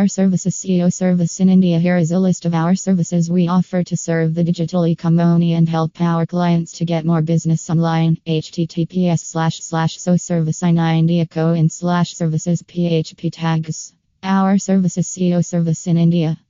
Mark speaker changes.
Speaker 1: Our services SEO service in India. Here is a list of our services we offer to serve the digital economy and help our clients to get more business online. https slash slash so service in India co in slash services php tags. Our services SEO service in India.